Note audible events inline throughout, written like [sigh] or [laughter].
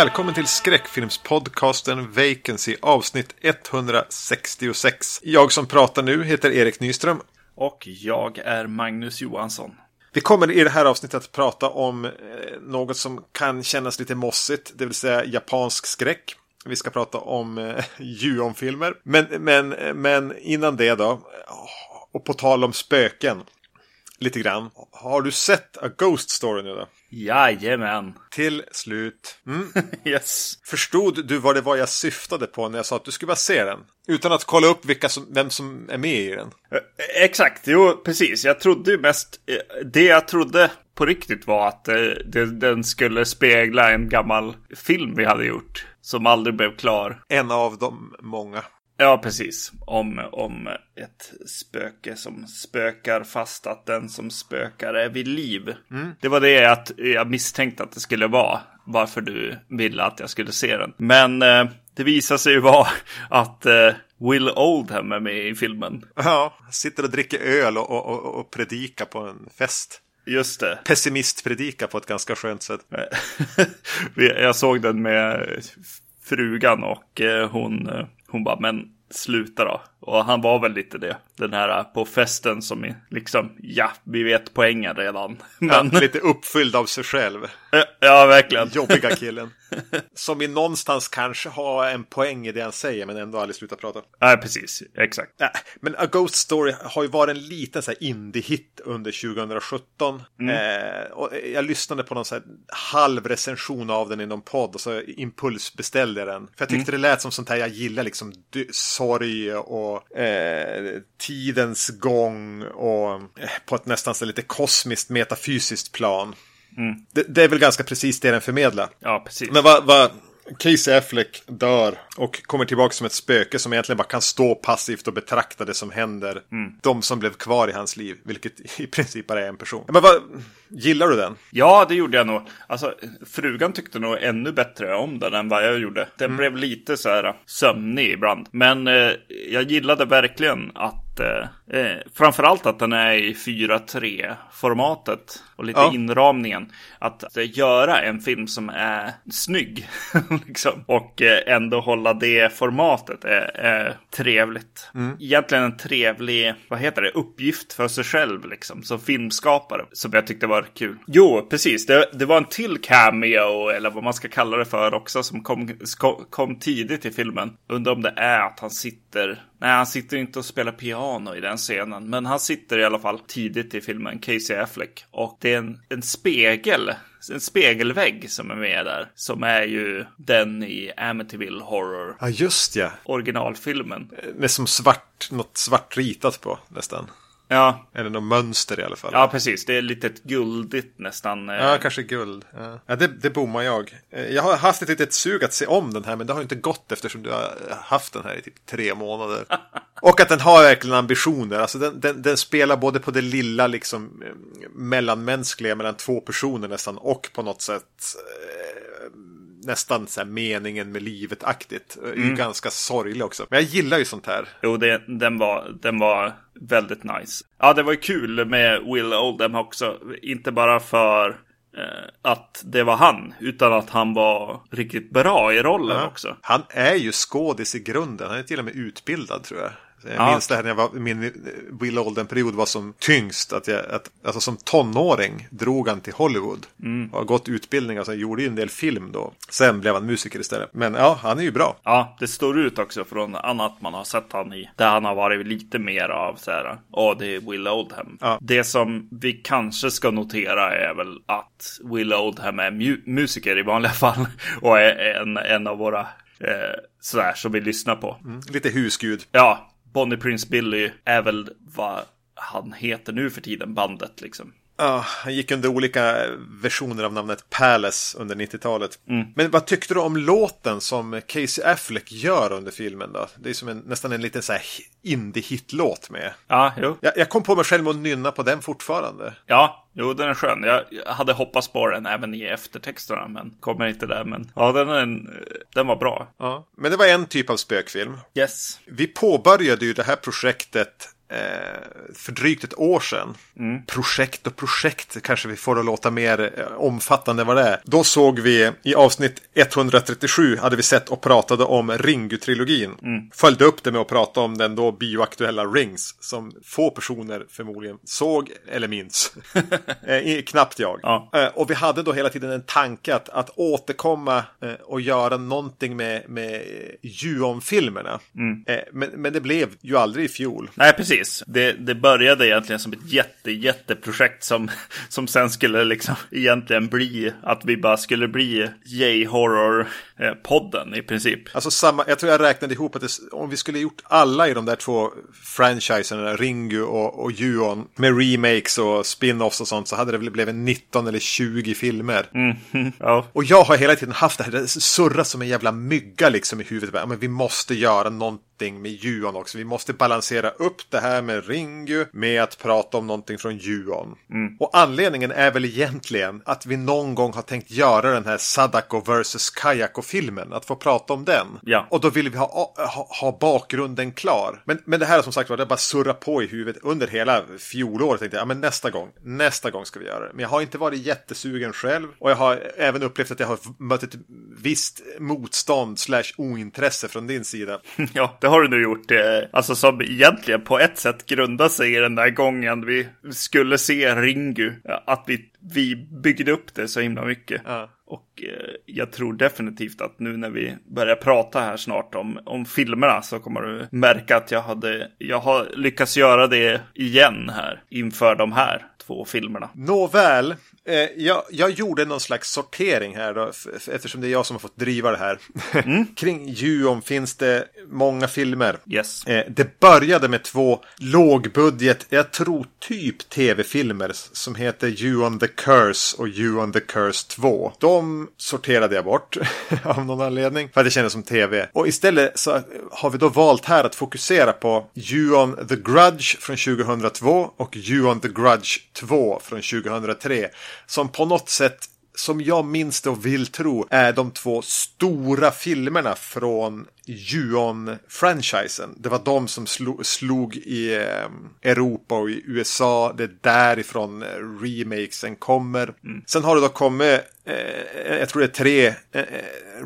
Välkommen till skräckfilmspodcasten Vacancy avsnitt 166. Jag som pratar nu heter Erik Nyström. Och jag är Magnus Johansson. Vi kommer i det här avsnittet att prata om eh, något som kan kännas lite mossigt, det vill säga japansk skräck. Vi ska prata om eh, [laughs] Juon-filmer. Men, men, men innan det då, och på tal om spöken, lite grann. Har du sett A Ghost Story nu då? Jajamän. Till slut. Mm. [laughs] yes. Förstod du vad det var jag syftade på när jag sa att du skulle bara se den? Utan att kolla upp vilka som, vem som är med i den. Eh, exakt, jo precis. Jag trodde ju mest, eh, det jag trodde på riktigt var att eh, den skulle spegla en gammal film vi hade gjort. Som aldrig blev klar. En av de många. Ja, precis. Om, om ett spöke som spökar fast att den som spökar är vid liv. Mm. Det var det att jag misstänkte att det skulle vara. Varför du ville att jag skulle se den. Men eh, det visar sig ju vara [laughs] att eh, Will Oldham är med i filmen. Ja, sitter och dricker öl och, och, och predikar på en fest. Just det. Pessimistpredika på ett ganska skönt sätt. [laughs] jag såg den med frugan och eh, hon, eh, hon bara, men sluta då. Och han var väl lite det. Den här på festen som är liksom, ja, vi vet poängen redan. Men... Ja, lite uppfylld av sig själv. [laughs] Ja, verkligen. Jobbiga killen. [laughs] Som i någonstans kanske har en poäng i det han säger men ändå aldrig slutar prata. Nej, precis. Exakt. Ja, men A Ghost Story har ju varit en liten så indie-hit under 2017. Mm. Eh, och jag lyssnade på någon så här halv recension av den i någon podd och så impulsbeställde jag den. För jag tyckte mm. det lät som sånt här jag gillar liksom sorg och eh, tidens gång och eh, på ett nästan så lite kosmiskt metafysiskt plan. Mm. Det, det, är väl ganska precis det den förmedlar. Ja, precis. Men vad, vad Casey Affleck dör och kommer tillbaka som ett spöke som egentligen bara kan stå passivt och betrakta det som händer. Mm. De som blev kvar i hans liv, vilket [laughs] i princip bara är en person. Men vad, gillar du den? Ja, det gjorde jag nog. Alltså, frugan tyckte nog ännu bättre om den än vad jag gjorde. Den mm. blev lite så här sömnig ibland. Men eh, jag gillade verkligen att eh, framförallt att den är i 4.3 formatet och lite ja. inramningen. Att eh, göra en film som är snygg [laughs] liksom, och eh, ändå hålla det formatet är, är trevligt. Mm. Egentligen en trevlig, vad heter det, uppgift för sig själv liksom som filmskapare som jag tyckte var kul. Jo, precis. Det, det var en till cameo eller vad man ska kalla det för också som kom, kom tidigt i filmen. Undrar om det är att han sitter Nej, han sitter inte och spelar piano i den scenen. Men han sitter i alla fall tidigt i filmen, Casey Affleck. Och det är en, en spegel en spegelvägg som är med där. Som är ju den i Amityville Horror. Ja, just ja. Originalfilmen. Med som svart, något svart ritat på nästan. Ja. Eller något mönster i alla fall. Ja, precis. Det är lite guldigt nästan. Eh. Ja, kanske guld. Ja, ja det, det bommar jag. Eh, jag har haft ett litet sug att se om den här, men det har inte gått eftersom du har haft den här i typ tre månader. [laughs] Och att den har verkligen ambitioner. Alltså den, den, den, spelar både på det lilla liksom eh, mellanmänskliga mellan två personer nästan och på något sätt nästan så här meningen med livet-aktigt. Mm. Ganska sorglig också. Men jag gillar ju sånt här. Jo, det, den, var, den var väldigt nice. Ja, det var ju kul med Will Oldham också. Inte bara för eh, att det var han, utan att han var riktigt bra i rollen ja. också. Han är ju skådis i grunden. Han är till och med utbildad tror jag. Jag ja. minns det här när jag var, min Will Olden-period var som tyngst. Att jag, att, alltså som tonåring drog han till Hollywood. Mm. Och har gått utbildning, alltså gjorde ju en del film då. Sen blev han musiker istället. Men ja, han är ju bra. Ja, det står ut också från annat man har sett han i. Där han har varit lite mer av så här, ja det är Will Oldham. Ja. Det som vi kanske ska notera är väl att Will Oldham är mu musiker i vanliga [laughs] fall. Och är en, en av våra eh, sådär som vi lyssnar på. Mm, lite husgud. Ja, Bonnie Prince Billy är väl vad han heter nu för tiden, bandet liksom. Ja, han gick under olika versioner av namnet Palace under 90-talet. Mm. Men vad tyckte du om låten som Casey Affleck gör under filmen då? Det är som en, nästan en liten så här indie-hit-låt med. Ja, jo. Jag, jag, kom på mig själv med att nynna på den fortfarande. Ja, jo, den är skön. Jag, jag hade hoppats på den även i eftertexterna, men kommer inte där. Men ja, den, är en, den var bra. Ja, men det var en typ av spökfilm. Yes. Vi påbörjade ju det här projektet för drygt ett år sedan. Mm. Projekt och projekt kanske vi får att låta mer eh, omfattande vad det är. Då såg vi i avsnitt 137 hade vi sett och pratade om Ringu-trilogin. Mm. Följde upp det med att prata om den då bioaktuella Rings som få personer förmodligen såg eller minns. [laughs] eh, knappt jag. Ja. Eh, och vi hade då hela tiden en tanke att, att återkomma eh, och göra någonting med, med Juon-filmerna. Mm. Eh, men, men det blev ju aldrig i fjol. Nej, precis. Det, det började egentligen som ett jätte, jätteprojekt som, som sen skulle liksom egentligen bli att vi bara skulle bli J-horror-podden i princip. Alltså samma, jag tror jag räknade ihop att det, om vi skulle gjort alla i de där två franchiserna, Ringu och, och Juon, med remakes och spin-offs och sånt, så hade det väl blivit 19 eller 20 filmer. Mm, ja. Och jag har hela tiden haft det här, det surrar som en jävla mygga liksom i huvudet. Men vi måste göra någonting någonting med Juon också. Vi måste balansera upp det här med Ringu med att prata om någonting från Juon. Mm. Och anledningen är väl egentligen att vi någon gång har tänkt göra den här Sadako vs Kayako-filmen. Att få prata om den. Ja. Och då vill vi ha, ha, ha bakgrunden klar. Men, men det här som sagt var, det bara surra på i huvudet under hela fjolåret. Tänkte jag, ja men nästa gång, nästa gång ska vi göra det. Men jag har inte varit jättesugen själv. Och jag har även upplevt att jag har mött ett visst motstånd slash ointresse från din sida. [laughs] Ja, det har du nu gjort. Eh, alltså som egentligen på ett sätt grundar sig i den där gången vi skulle se Ringu. Att vi, vi byggde upp det så himla mycket. Ja. Och eh, jag tror definitivt att nu när vi börjar prata här snart om, om filmerna så kommer du märka att jag, hade, jag har lyckats göra det igen här inför de här två filmerna. Nåväl, jag, jag, gjorde någon slags sortering här då, eftersom det är jag som har fått driva det här. Mm. [laughs] Kring Juon finns det många filmer. Yes. Eh, det började med två lågbudget, jag tror typ tv-filmer som heter Juon the Curse och Juon the Curse 2. De sorterade jag bort [laughs] av någon anledning för att det kändes som tv. Och istället så har vi då valt här att fokusera på Juon the Grudge från 2002 och Juon the Grudge 2 från 2003 som på något sätt som jag minns det och vill tro är de två stora filmerna från Juon-franchisen. Det var de som slog, slog i eh, Europa och i USA. Det är därifrån remakesen kommer. Mm. Sen har det då kommit, eh, jag tror det är tre eh,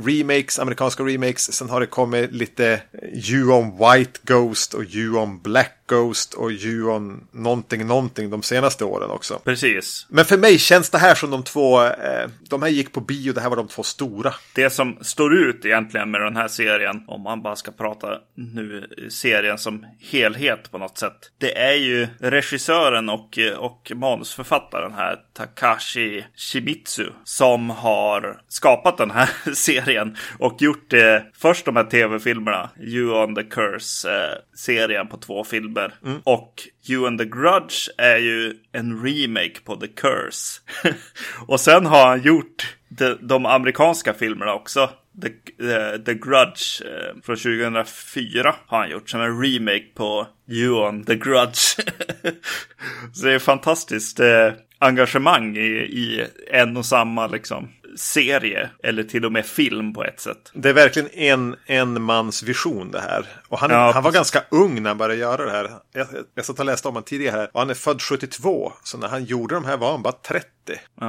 remakes, amerikanska remakes. Sen har det kommit lite Juon White Ghost och Juon Black Ghost och Juon någonting någonting de senaste åren också. Precis. Men för mig känns det här som de två, eh, de här gick på bio, det här var de två stora. Det som står ut egentligen med den här serien om man bara ska prata nu serien som helhet på något sätt. Det är ju regissören och, och manusförfattaren här, Takashi Shimizu, som har skapat den här [laughs] serien och gjort det först de här tv-filmerna, You on the Curse-serien på två filmer. Mm. Och You and the Grudge är ju en remake på The Curse. [laughs] och sen har han gjort de, de amerikanska filmerna också. The, uh, The Grudge uh, från 2004 har han gjort som en remake på You on The Grudge. [laughs] så det är fantastiskt uh, engagemang i, i en och samma liksom serie eller till och med film på ett sätt. Det är verkligen en, en mans vision det här. Och han, ja, han var ganska ung när han började göra det här. Jag, jag satt och läste om honom tidigare och han är född 72. Så när han gjorde de här var han bara 30.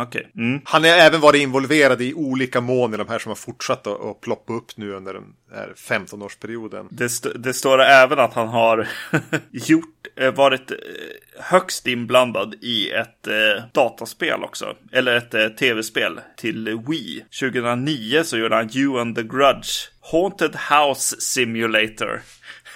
Okay. Mm. Han har även varit involverad i olika mån i de här som har fortsatt att, att ploppa upp nu under den här 15-årsperioden. Det, st det står även att han har [laughs] gjort, eh, varit eh, högst inblandad i ett eh, dataspel också. Eller ett eh, tv-spel till Wii. 2009 så gjorde han You and the Grudge. Haunted House Simulator.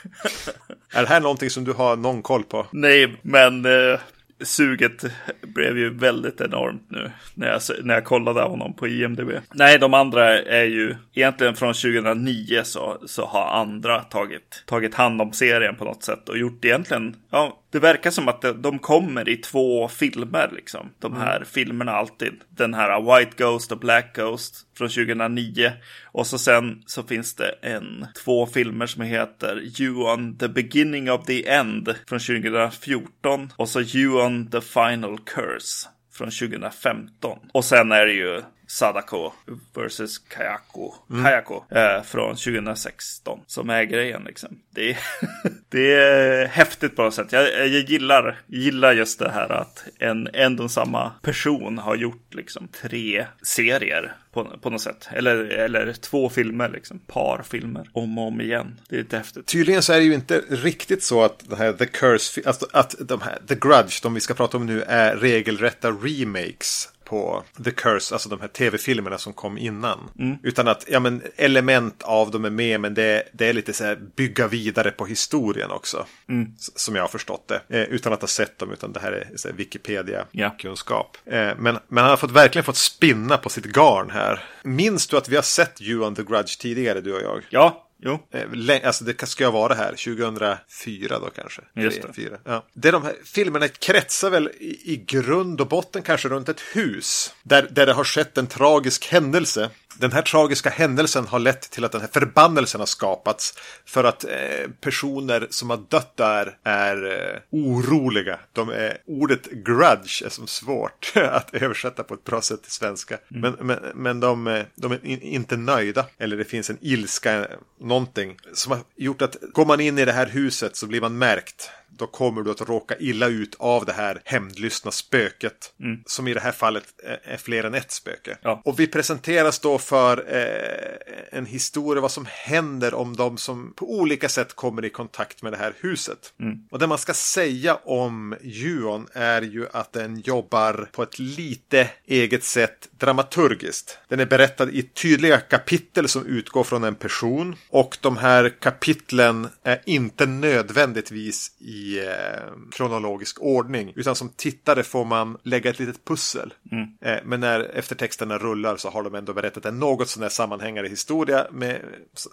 [laughs] är det här någonting som du har någon koll på? Nej, men eh, suget blev ju väldigt enormt nu när jag, när jag kollade honom på IMDB. Nej, de andra är ju egentligen från 2009 så, så har andra tagit, tagit hand om serien på något sätt och gjort egentligen, ja, det verkar som att de kommer i två filmer liksom. De här mm. filmerna alltid. Den här White Ghost och Black Ghost från 2009. Och så sen så finns det en, två filmer som heter You on the beginning of the end från 2014. Och så You on the final curse från 2015. Och sen är det ju Sadako vs Kayako, mm. Kayako eh, från 2016 som är grejen liksom. Det är, [laughs] det är häftigt på något sätt. Jag, jag gillar, gillar just det här att en, en och samma person har gjort liksom tre serier på, på något sätt. Eller, eller två filmer, liksom. Par filmer. Om och om igen. Det är lite häftigt. Tydligen så är det ju inte riktigt så att det här The Curse, alltså att de här, The Grudge, de vi ska prata om nu, är regelrätta remakes på The Curse, alltså de här tv-filmerna som kom innan. Mm. Utan att ja, men, element av dem är med, men det, det är lite så här bygga vidare på historien också. Mm. Som jag har förstått det. Eh, utan att ha sett dem, utan det här är Wikipedia-kunskap. Yeah. Eh, men, men han har fått, verkligen fått spinna på sitt garn här. Minns du att vi har sett You on the Grudge tidigare, du och jag? Ja, Jo. Eh, alltså det ska jag vara här, 2004 då kanske. Just det. 4. Ja. det de här filmerna kretsar väl i, i grund och botten kanske runt ett hus. Där, där det har skett en tragisk händelse den här tragiska händelsen har lett till att den här förbannelsen har skapats. För att eh, personer som har dött där är eh, oroliga. De är, ordet grudge är som svårt [laughs] att översätta på ett bra sätt till svenska. Mm. Men, men, men de, eh, de är in, inte nöjda. Eller det finns en ilska, någonting. Som har gjort att går man in i det här huset så blir man märkt då kommer du att råka illa ut av det här hämndlystna spöket. Mm. Som i det här fallet är fler än ett spöke. Ja. Och vi presenteras då för eh, en historia vad som händer om de som på olika sätt kommer i kontakt med det här huset. Mm. Och det man ska säga om Juon är ju att den jobbar på ett lite eget sätt dramaturgiskt. Den är berättad i tydliga kapitel som utgår från en person. Och de här kapitlen är inte nödvändigtvis i eh, kronologisk ordning. Utan som tittare får man lägga ett litet pussel. Mm. Eh, men när eftertexterna rullar så har de ändå berättat en något sån här sammanhängande historia. Med,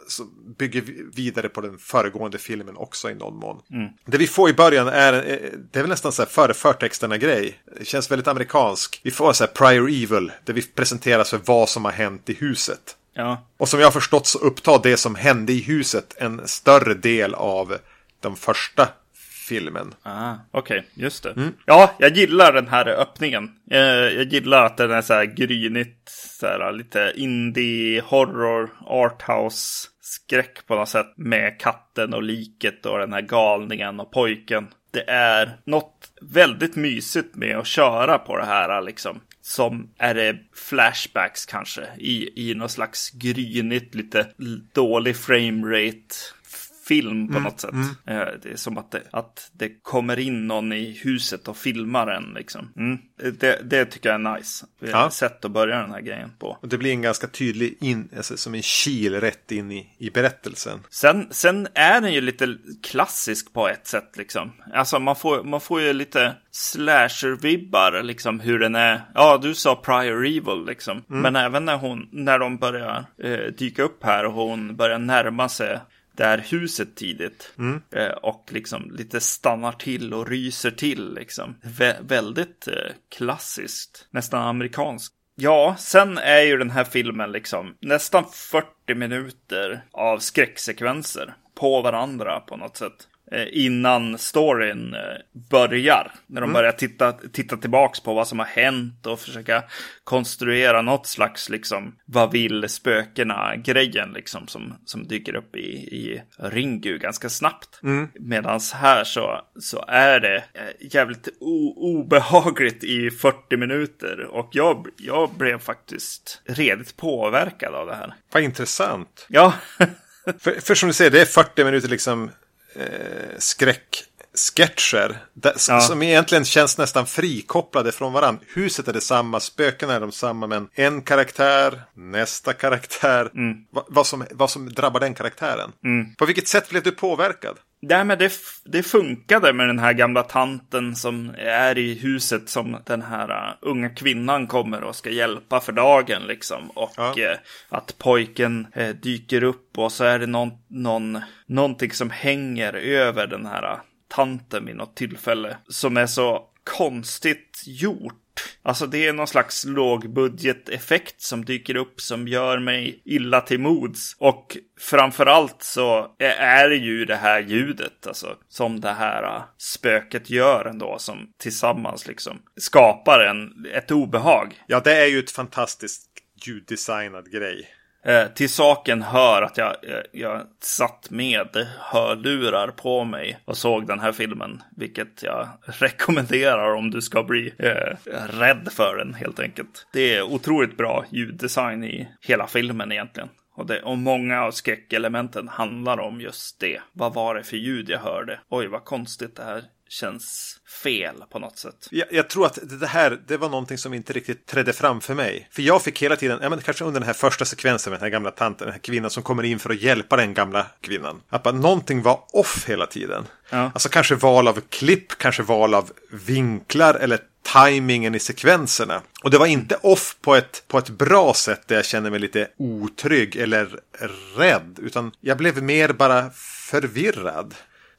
så, bygger vidare på den föregående filmen också i någon mån. Mm. Det vi får i början är, eh, det är väl nästan så här före förtexterna grej. Det känns väldigt amerikansk. Vi får så här prior evil. Där vi presenteras för vad som har hänt i huset. Ja. Och som jag har förstått så upptar det som hände i huset en större del av de första filmen. Ah, Okej, okay, just det. Mm. Ja, jag gillar den här öppningen. Jag, jag gillar att den är så här grynigt, så här, lite indie, horror, arthouse, skräck på något sätt. Med katten och liket och den här galningen och pojken. Det är något väldigt mysigt med att köra på det här liksom som är det flashbacks kanske i, i någon slags grynigt, lite dålig framerate film på mm, något sätt. Mm. Eh, det är som att det, att det kommer in någon i huset och filmar en liksom. Mm. Det, det tycker jag är nice. Ja. Sätt att börja den här grejen på. Och det blir en ganska tydlig in, alltså, som en kil rätt in i, i berättelsen. Sen, sen är den ju lite klassisk på ett sätt liksom. Alltså man får, man får ju lite slasher-vibbar liksom hur den är. Ja, du sa prior evil liksom. Mm. Men även när hon, när de börjar eh, dyka upp här och hon börjar närma sig det här huset tidigt. Mm. Eh, och liksom lite stannar till och ryser till liksom. Vä väldigt eh, klassiskt, nästan amerikanskt. Ja, sen är ju den här filmen liksom nästan 40 minuter av skräcksekvenser på varandra på något sätt. Eh, innan storyn eh, börjar. När de mm. börjar titta, titta tillbaks på vad som har hänt och försöka konstruera något slags liksom vad vill spökena grejen liksom som, som dyker upp i, i Ringu ganska snabbt. Mm. Medan här så, så är det eh, jävligt obehagligt i 40 minuter och jag, jag blev faktiskt redigt påverkad av det här. Vad intressant. Ja. [laughs] för, för som du säger, det är 40 minuter liksom eh, skräcksketcher. Ja. Som egentligen känns nästan frikopplade från varandra. Huset är detsamma, spökena är de samma, men en karaktär, nästa karaktär. Mm. Va, vad, som, vad som drabbar den karaktären. Mm. På vilket sätt blev du påverkad? Men det, det funkade med den här gamla tanten som är i huset som den här uh, unga kvinnan kommer och ska hjälpa för dagen liksom. Och ja. uh, att pojken uh, dyker upp och så är det någon, någon, någonting som hänger över den här tanten vid något tillfälle. Som är så konstigt gjort Alltså det är någon slags lågbudgeteffekt som dyker upp som gör mig illa till mods. Och framförallt så är det ju det här ljudet, alltså som det här äh, spöket gör ändå, som tillsammans liksom skapar en, ett obehag. Ja, det är ju ett fantastiskt ljuddesignad grej. Eh, till saken hör att jag, jag, jag satt med hörlurar på mig och såg den här filmen. Vilket jag [laughs] rekommenderar om du ska bli eh, rädd för den helt enkelt. Det är otroligt bra ljuddesign i hela filmen egentligen. Och, det, och många av skräckelementen handlar om just det. Vad var det för ljud jag hörde? Oj, vad konstigt det här känns fel på något sätt. Jag, jag, tror att det här, det var någonting som inte riktigt trädde fram för mig. För jag fick hela tiden, ja men kanske under den här första sekvensen med den här gamla tanten, den här kvinnan som kommer in för att hjälpa den gamla kvinnan. Att bara någonting var off hela tiden. Ja. Alltså kanske val av klipp, kanske val av vinklar eller timingen i sekvenserna. Och det var inte off på ett, på ett bra sätt där jag känner mig lite otrygg eller rädd. Utan jag blev mer bara förvirrad.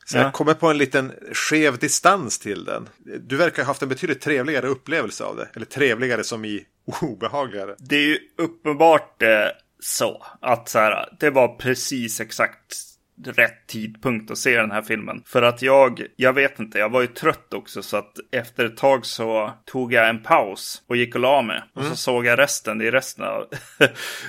Så ja. jag kommer på en liten skev distans till den. Du verkar ha haft en betydligt trevligare upplevelse av det. Eller trevligare som i obehagligare. Det är ju uppenbart eh, så att så här, det var precis exakt rätt tidpunkt att se den här filmen. För att jag, jag vet inte, jag var ju trött också så att efter ett tag så tog jag en paus och gick och la mig. Och mm. så såg jag resten i resten av, [laughs]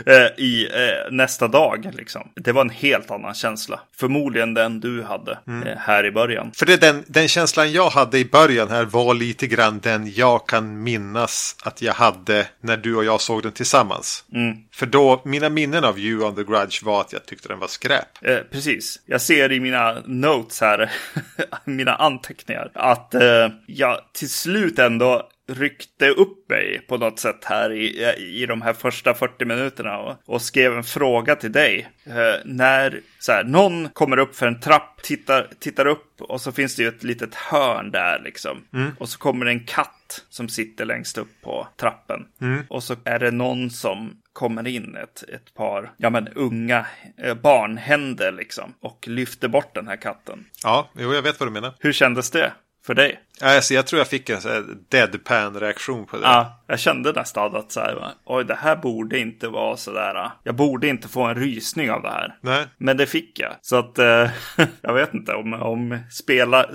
eh, i eh, nästa dag liksom. Det var en helt annan känsla. Förmodligen den du hade mm. eh, här i början. För det den, den känslan jag hade i början här var lite grann den jag kan minnas att jag hade när du och jag såg den tillsammans. Mm. För då, mina minnen av You on the Grudge var att jag tyckte den var skräp. Eh, precis. Jag ser i mina notes här, [laughs] mina anteckningar, att eh, jag till slut ändå ryckte upp mig på något sätt här i, i de här första 40 minuterna och, och skrev en fråga till dig. Eh, när så här, någon kommer upp för en trapp, tittar, tittar upp och så finns det ju ett litet hörn där liksom. Mm. Och så kommer det en katt som sitter längst upp på trappen. Mm. Och så är det någon som kommer in ett, ett par ja, men unga eh, barnhänder liksom och lyfter bort den här katten. Ja, jo, jag vet vad du menar. Hur kändes det? För dig? Alltså, jag tror jag fick en deadpan-reaktion på det. Ja, jag kände nästan att så här, oj, det här borde inte vara så där. Jag borde inte få en rysning av det här. Nej. Men det fick jag. Så att eh, [laughs] jag vet inte om, om spela,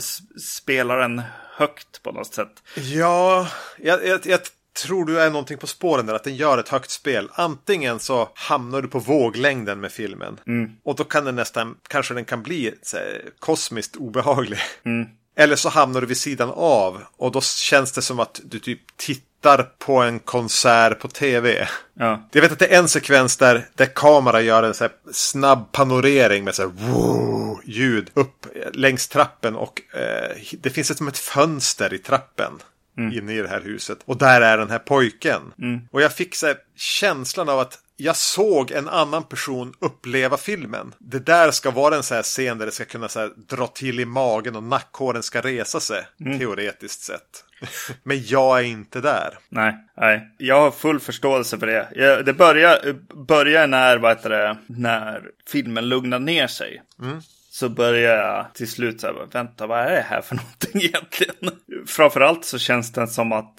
spelaren högt på något sätt. Ja, jag, jag, jag tror du är någonting på spåren där, att den gör ett högt spel. Antingen så hamnar du på våglängden med filmen. Mm. Och då kan den nästan, kanske den kan bli här, kosmiskt obehaglig. Mm. Eller så hamnar du vid sidan av och då känns det som att du typ tittar på en konsert på tv. Ja. Jag vet att det är en sekvens där, där kameran gör en så snabb panorering med så här wow, ljud upp längs trappen och eh, det finns ett, som ett fönster i trappen. Mm. Inne i det här huset. Och där är den här pojken. Mm. Och jag fick så här, känslan av att jag såg en annan person uppleva filmen. Det där ska vara en sån här scen där det ska kunna så dra till i magen och nackhåren ska resa sig. Mm. Teoretiskt sett. [laughs] Men jag är inte där. Nej, nej. Jag har full förståelse för det. Jag, det börjar, börjar när, vad heter det, när filmen lugnar ner sig. Mm. Så börjar jag till slut så här, vänta, vad är det här för [laughs] någonting egentligen? Framförallt så känns det som att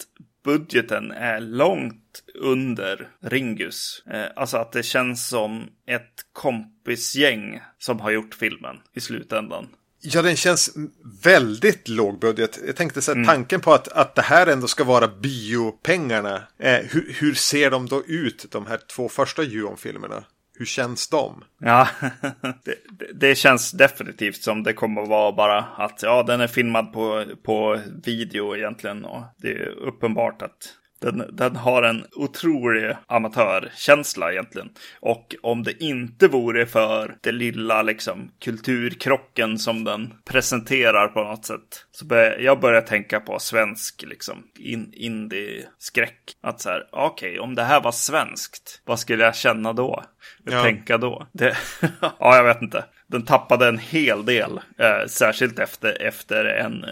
budgeten är långt under Ringus. Eh, alltså att det känns som ett kompisgäng som har gjort filmen i slutändan. Ja, den känns väldigt låg budget. Jag tänkte så här, mm. tanken på att, att det här ändå ska vara biopengarna. Eh, hur, hur ser de då ut, de här två första Juon-filmerna? Hur känns de? Ja, [laughs] det, det, känns definitivt som det kommer att vara bara att ja, den är filmad på, på video egentligen. Och det är uppenbart att den, den har en otrolig amatörkänsla egentligen. Och om det inte vore för det lilla liksom kulturkrocken som den presenterar på något sätt. Så börjar jag börjar tänka på svensk liksom in, indie-skräck. Att så här, okej, okay, om det här var svenskt, vad skulle jag känna då? Ja. Tänka då? Det, [laughs] ja, jag vet inte. Den tappade en hel del, eh, särskilt efter, efter en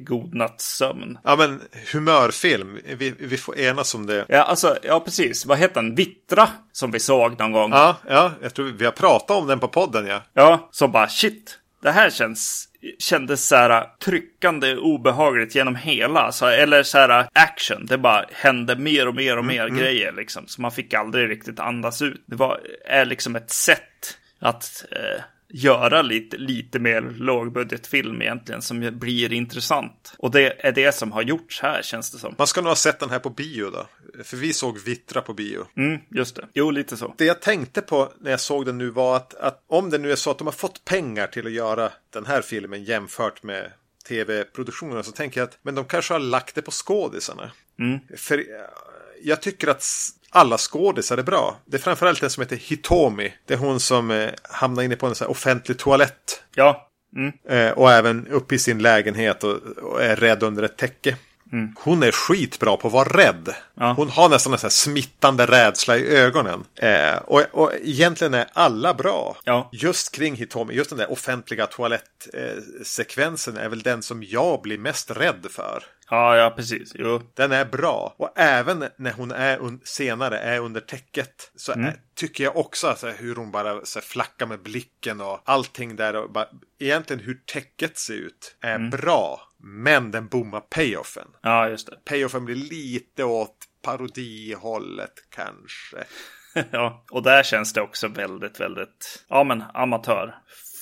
god natts sömn. Ja, men humörfilm, vi, vi får enas om det. Ja, alltså, ja precis. Vad heter den? Vittra, som vi såg någon gång. Ja, ja, jag tror vi har pratat om den på podden, ja. Ja, så bara shit, det här känns kändes så här tryckande obehagligt genom hela. Alltså, eller så här action. Det bara hände mer och mer och mer mm, mm. grejer liksom. Så man fick aldrig riktigt andas ut. Det var, är liksom ett sätt att eh, göra lite, lite mer lågbudgetfilm egentligen som blir intressant. Och det är det som har gjorts här känns det som. Man ska nog ha sett den här på bio då. För vi såg Vittra på bio. Mm, just det. Jo, lite så. Det jag tänkte på när jag såg den nu var att, att om det nu är så att de har fått pengar till att göra den här filmen jämfört med tv-produktionen så tänker jag att men de kanske har lagt det på skådisarna. Mm. För jag tycker att alla skådisar är bra. Det är framförallt den som heter Hitomi. Det är hon som eh, hamnar inne på en sån offentlig toalett. Ja. Mm. Eh, och även uppe i sin lägenhet och, och är rädd under ett täcke. Mm. Hon är skitbra på att vara rädd. Ja. Hon har nästan en sån smittande rädsla i ögonen. Eh, och, och egentligen är alla bra. Ja. Just kring Hitomi, just den där offentliga toalettsekvensen är väl den som jag blir mest rädd för. Ja, ja, precis. Jo. Den är bra. Och även när hon är senare är under täcket så är, tycker jag också att så här, hur hon bara så här, flackar med blicken och allting där. Och bara, egentligen hur täcket ser ut är bra. Men den bommar payoffen. Ja, just det. Payoffen blir lite åt parodihållet kanske. [laughs] ja, och där känns det också väldigt, väldigt, ja men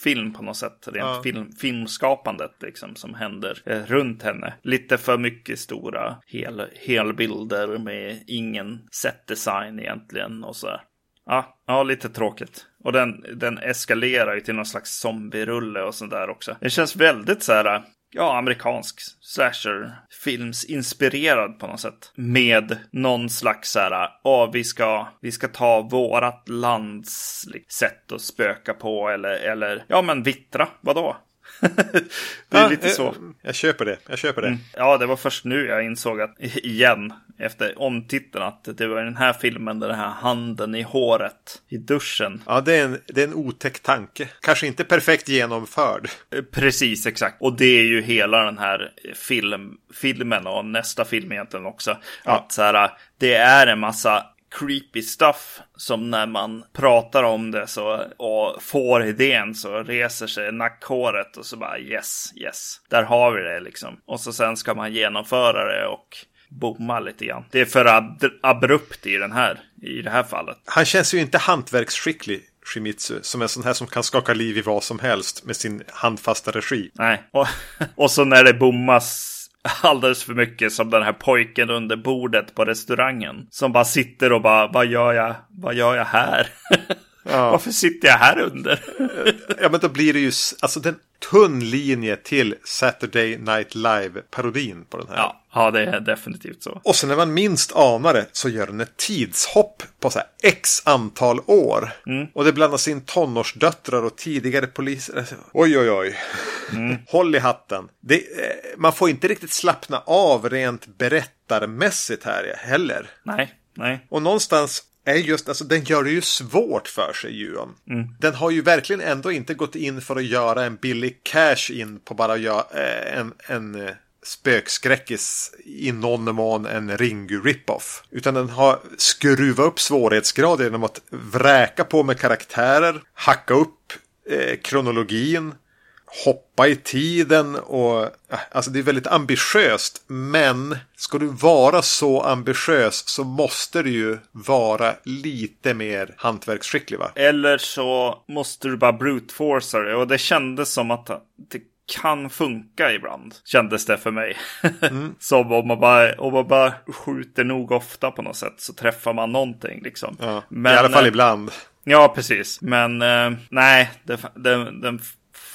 amatörfilm på något sätt. Rent Ja. film, filmskapandet liksom som händer eh, runt henne. Lite för mycket stora hel, helbilder med ingen setdesign egentligen och så. Ja, ja, lite tråkigt. Och den, den eskalerar ju till någon slags zombierulle och sådär också. Det känns väldigt så här, ja, amerikansk slasher-filmsinspirerad på något sätt. Med någon slags så här, ja, vi ska, vi ska ta vårat lands liksom, sätt att spöka på eller, eller, ja men vittra, vadå? [laughs] det är lite eh, så. Jag köper det. Jag köper det. Ja, det var först nu jag insåg att, igen, efter omtiteln, att det var den här filmen där den här handen i håret i duschen. Ja, det är, en, det är en otäck tanke. Kanske inte perfekt genomförd. Eh, Precis, exakt. Och det är ju hela den här film, filmen och nästa film egentligen också. Ja. Att så här, det är en massa creepy stuff som när man pratar om det så och får idén så reser sig nackhåret och så bara yes, yes, där har vi det liksom. Och så sen ska man genomföra det och bomma lite grann. Det är för ab- abrupt i den här, i det här fallet. Han känns ju inte hantverksskicklig, Shimizu. Som en sån här som kan skaka liv i vad som helst med sin handfasta regi. Nej, och, [laughs] och så när det bommas alldeles för mycket som den här pojken under bordet på restaurangen. Som bara sitter och bara, vad gör jag, vad gör jag här? [laughs] Ja. Varför sitter jag här under? Ja, men då blir det ju alltså den tunn linje till Saturday Night Live-parodin på den här. ja, ja, det är definitivt så. Och sen när man minst anar det så gör den ett tidshopp på så här x antal år. Och det blandas in tonårsdöttrar och tidigare poliser. Alltså, Oj, oj, oj. [laughs] Håll i hatten. Det, eh, man får inte riktigt slappna av rent berättarmässigt här heller. Nej, nej. Och någonstans är just, alltså den gör det ju svårt för sig Juon. Den har ju verkligen ändå inte gått in för att göra en billig cash in på bara att göra eh, en, en eh, spökskräckis i någon mån en Ringu rip-off. Utan den har skruvat upp svårighetsgrad genom att vräka på med karaktärer, hacka upp eh, kronologin, hoppa i tiden och alltså det är väldigt ambitiöst. Men ska du vara så ambitiös så måste du ju vara lite mer hantverksskicklig va? Eller så måste du bara brute det. Och det kändes som att det kan funka ibland. Kändes det för mig. [laughs] som om man, bara, om man bara skjuter nog ofta på något sätt så träffar man någonting liksom. Ja, Men, I alla fall eh, ibland. Ja, precis. Men eh, nej, det, den, den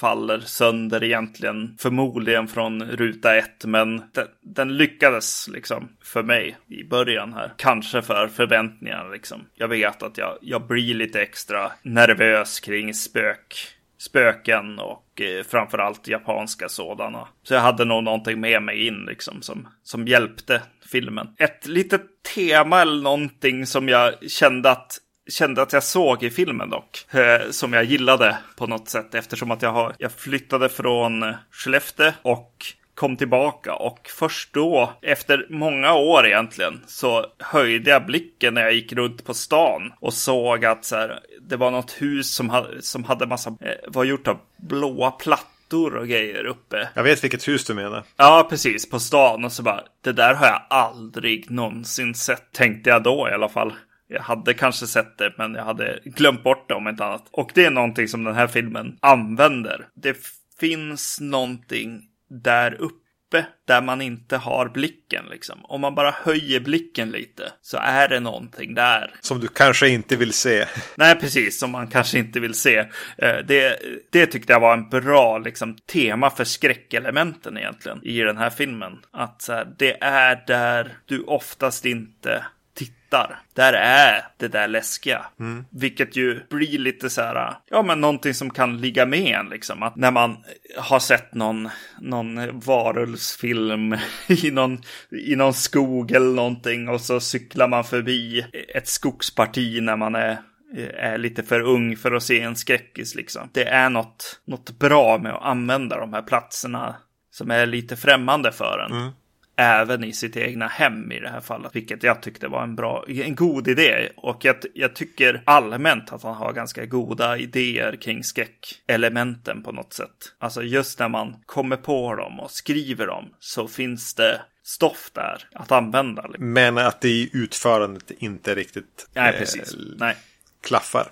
faller sönder egentligen. Förmodligen från ruta ett. Men den, den lyckades liksom för mig i början här. Kanske för förväntningarna liksom. Jag vet att jag, jag blir lite extra nervös kring spök. Spöken och eh, framförallt japanska sådana. Så jag hade nog någonting med mig in liksom som, som hjälpte filmen. Ett litet tema eller någonting som jag kände att kände att jag såg i filmen dock. Eh, som jag gillade på något sätt eftersom att jag, har, jag flyttade från Skellefteå och kom tillbaka och först då, efter många år egentligen, så höjde jag blicken när jag gick runt på stan och såg att så här, det var något hus som hade, som hade massa, eh, var gjort av blåa plattor och grejer uppe. Jag vet vilket hus du menar. Ja, precis. På stan och så bara, det där har jag aldrig någonsin sett, tänkte jag då i alla fall. Jag hade kanske sett det, men jag hade glömt bort det om inte annat. Och det är någonting som den här filmen använder. Det finns någonting där uppe där man inte har blicken. Liksom. Om man bara höjer blicken lite så är det någonting där. Som du kanske inte vill se. Nej, precis. Som man kanske inte vill se. Eh, det, det tyckte jag var en bra liksom, tema för skräckelementen egentligen i den här filmen. Att här, det är där du oftast inte tittar. Där är det där läskiga. Mm. Vilket ju blir lite så här, ja men någonting som kan ligga med en liksom. Att när man har sett någon, någon varulvsfilm [laughs] i någon, i någon skog eller någonting och så cyklar man förbi ett skogsparti när man är är lite för ung för att se en skräckis liksom. Det är något, något bra med att använda de här platserna som är lite främmande för en. Mm även i sitt egna hem i det här fallet. Vilket jag tyckte var en bra, en god idé. Och jag, jag tycker allmänt att han har ganska goda idéer kring skräckelementen på något sätt. Alltså just när man kommer på dem och skriver dem så finns det stoff där att använda. Men att det i utförandet inte riktigt Nej, precis. Eh, Nej. klaffar.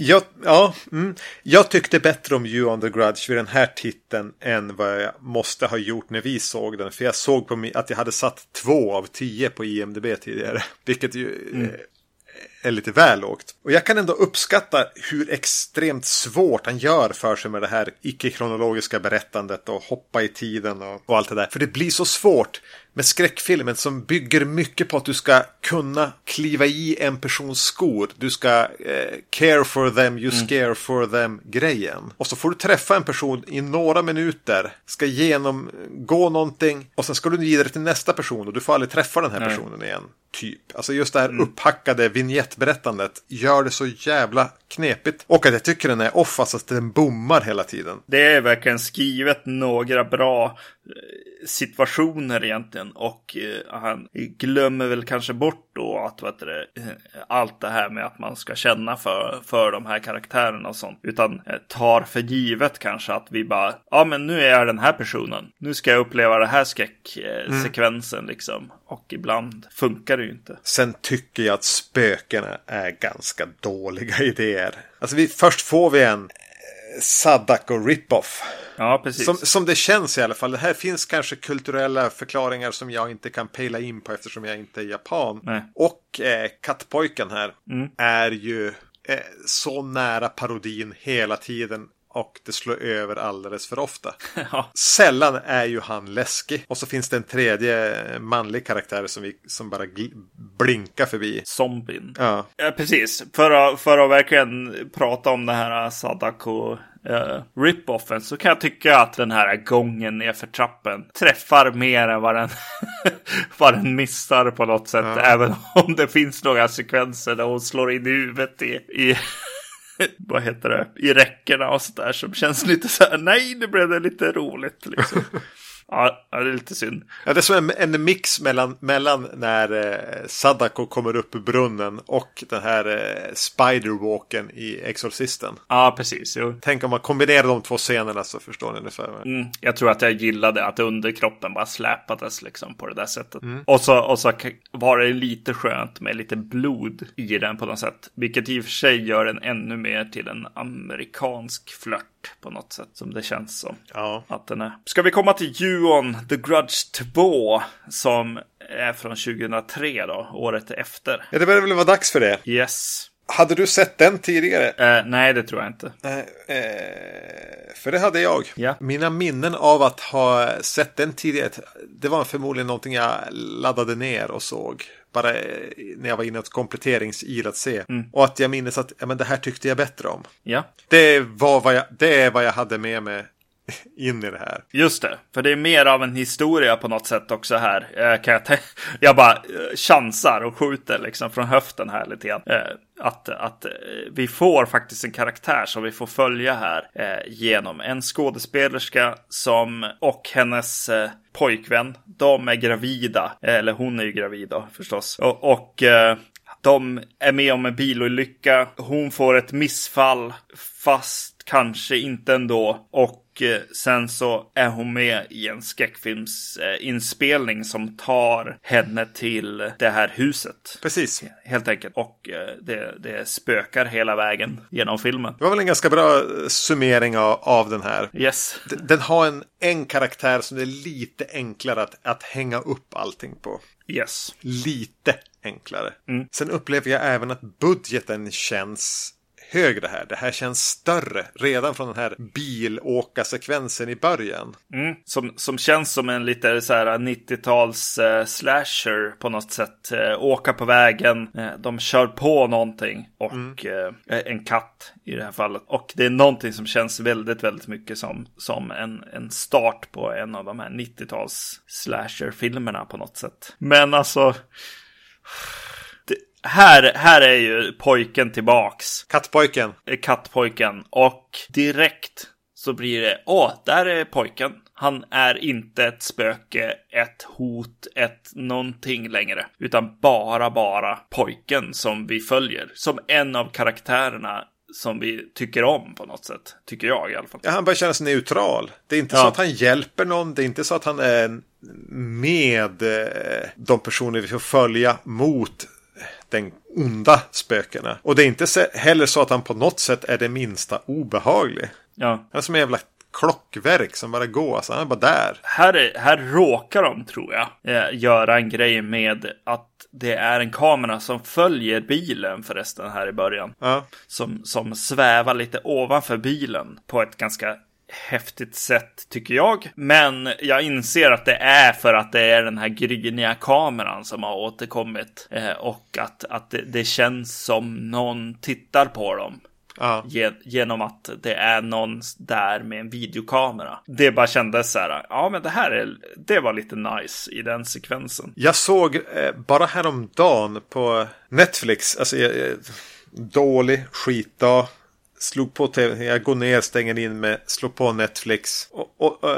Jag, ja, mm. jag tyckte bättre om You on the Grudge vid den här titeln än vad jag måste ha gjort när vi såg den. För jag såg på att jag hade satt två av tio på IMDB tidigare. [laughs] Vilket ju mm. är lite väl lågt. Och jag kan ändå uppskatta hur extremt svårt han gör för sig med det här icke-kronologiska berättandet och hoppa i tiden och, och allt det där. För det blir så svårt med skräckfilmen som bygger mycket på att du ska kunna kliva i en persons skor. Du ska eh, care for them, you mm. scare for them grejen. Och så får du träffa en person i några minuter, ska genomgå någonting och sen ska du vidare till nästa person och du får aldrig träffa den här Nej. personen igen. Typ. Alltså just det här mm. upphackade vignettberättandet gör det så jävla knepigt. Och att jag tycker den är off, alltså att den bommar hela tiden. Det är verkligen skrivet några bra eh, situationer egentligen. Och eh, han glömmer väl kanske bort då att vet du, eh, allt det här med att man ska känna för, för de här karaktärerna och sånt. Utan tar för givet kanske att vi bara, ja men nu är jag den här personen. Nu ska jag uppleva den här skräcksekvensen mm. liksom. Och ibland funkar det ju inte. Sen tycker jag att spökena är ganska dåliga [laughs] idéer. Alltså vi, först får vi en eh, Sadako rip-off. Ja, precis. Som, som det känns i alla fall. Det här finns kanske kulturella förklaringar som jag inte kan pejla in på eftersom jag inte är japan. Nej. Och eh, kattpojken här mm. är ju eh, så nära parodin hela tiden och det slår över alldeles för ofta. [laughs] Ja. Sällan är ju han läskig. Och så finns det en tredje manlig karaktär som, vi, som bara blinkar förbi. Zombien. Ja. ja, precis. För att, för att verkligen prata om det här Sadako uh, rip-offen så kan jag tycka att den här gången nerför trappen träffar mer än vad den, [laughs] vad den missar på något sätt. Ja. Även om det finns några sekvenser där hon slår in i huvudet i, i [laughs] vad heter det, i räckena och sådär som känns lite så här, nej, nu blev det lite roligt liksom. [laughs] Ja, det är lite synd. Ja, det är som en, en mix mellan, mellan när eh, Sadako kommer upp ur brunnen och den här eh, Spiderwalken i Exorcisten. Ja, precis. Jo. Tänk om man kombinerar de två scenerna så förstår ni ungefär. Mm, jag tror att jag gillade att underkroppen bara släpades liksom på det där sättet. Mm. Och, så, och så var det lite skönt med lite blod i den på något sätt. Vilket i och för sig gör den ännu mer till en amerikansk flört på något sätt som det känns som. Ja. Att den är. Ska vi komma till Juon The Grudge 2 som är från 2003 då, året efter. Ja, det börjar väl vara dags för det. Yes. Hade du sett den tidigare? Eh, nej, det tror jag inte. Eh, eh, för det hade jag. Ja. Mina minnen av att ha sett den tidigare, det var förmodligen någonting jag laddade ner och såg. Bara eh, när jag var inne hos kompletteringsil att se. Mm. Och att jag minns att ja, men det här tyckte jag bättre om. Ja. Det, var vad jag, det är vad jag hade med mig [laughs] in i det här. Just det, för det är mer av en historia på något sätt också här. Eh, kan jag, [laughs] jag bara eh, chansar och skjuter liksom från höften här lite grann. Eh, att, att eh, vi får faktiskt en karaktär som vi får följa här eh, genom en skådespelerska som och hennes eh, pojkvän. De är gravida, eller hon är ju gravid då förstås. Och, och eh, de är med om en bilolycka. Hon får ett missfall fast kanske inte ändå. Och och eh, sen så är hon med i en skräckfilmsinspelning som tar henne till det här huset. Precis. Helt enkelt. Och eh, det, det spökar hela vägen genom filmen. Det var väl en ganska bra summering av, av den här. Yes. D- Den har en, en karaktär som det är lite enklare att, att hänga upp allting på. Yes. Lite enklare. Mm. Sen upplever jag även att budgeten känns högre här. Det här känns större redan från den här bilåkarsekvensen i början. Mm. Som, som känns som en lite så här 90-tals eh, slasher på något sätt. Eh, åka på vägen, eh, de kör på någonting och eh, en katt i det här fallet. Och det är någonting som känns väldigt, väldigt mycket som, som en, en start på en av de här 90-tals slasher-filmerna på något sätt. Men alltså, här, här är ju pojken tillbaks Kattpojken. kattpojken och direkt så blir det åh, där är pojken. Han är inte ett spöke, ett hot, ett någonting längre, utan bara, bara pojken som vi följer som en av karaktärerna som vi tycker om på något sätt. Tycker jag i alla fall. Ja, han börjar känna sig neutral. Det är inte Ja. så att han hjälper någon. Det är inte så att han är med eh, de personer vi får följa mot den onda spökena. Och det är inte heller så att han på något sätt är det minsta obehaglig. Ja. Han är som en jävla klockverk som bara går. Alltså, han är bara där. Här, är, här råkar de, tror jag, eh, göra en grej med att det är en kamera som följer bilen förresten här i början. Ja. som, som svävar lite ovanför bilen på ett ganska häftigt sätt tycker jag. Men jag inser att det är för att det är den här gryniga kameran som har återkommit eh, och att, att det, det känns som någon tittar på dem. Ja. Ge- Genom att det är någon där med en videokamera. Det bara kändes så här, ja men det här är, det var lite nice i den sekvensen. Jag såg eh, bara häromdagen på Netflix, alltså eh, dålig skitdag. Slog på tv, jag går ner, stänger in mig, slår på Netflix. Och, och och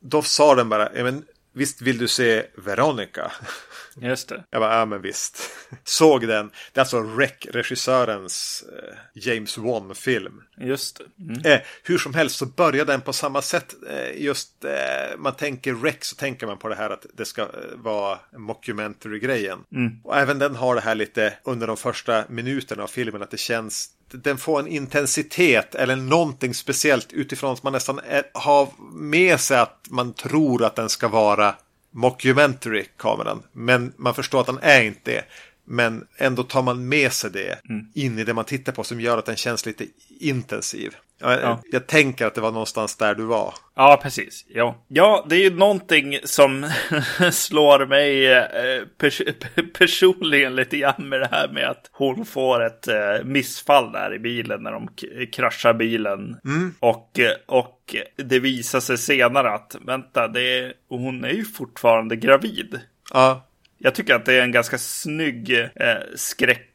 då sa den bara, men visst vill du se Veronica? [laughs] Just det. Jag bara, ja men visst. [laughs] Såg den. Det är alltså Rec-regissörens eh, James Wan-film. Just det. Mm. Eh, hur som helst så börjar den på samma sätt. Eh, just eh, man tänker Rex så tänker man på det här att det ska eh, vara mockumentary-grejen. Och även den har det här lite under de första minuterna av filmen att det känns den får en intensitet eller någonting speciellt utifrån att man nästan är, har med sig att man tror att den ska vara mockumentary kameran. Men man förstår att den är inte det. Men ändå tar man med sig det in i det man tittar på som gör att den känns lite intensiv. Jag, Ja. jag tänker att det var någonstans där du var. Ja, precis. Ja, ja det är ju någonting som [laughs] slår mig eh, pers personligen lite grann med det här med att hon får ett eh, missfall där i bilen när de kraschar bilen. Och, eh, och det visar sig senare att vänta, det är, hon är ju fortfarande gravid. Ja, Jag tycker att det är en ganska snygg eh,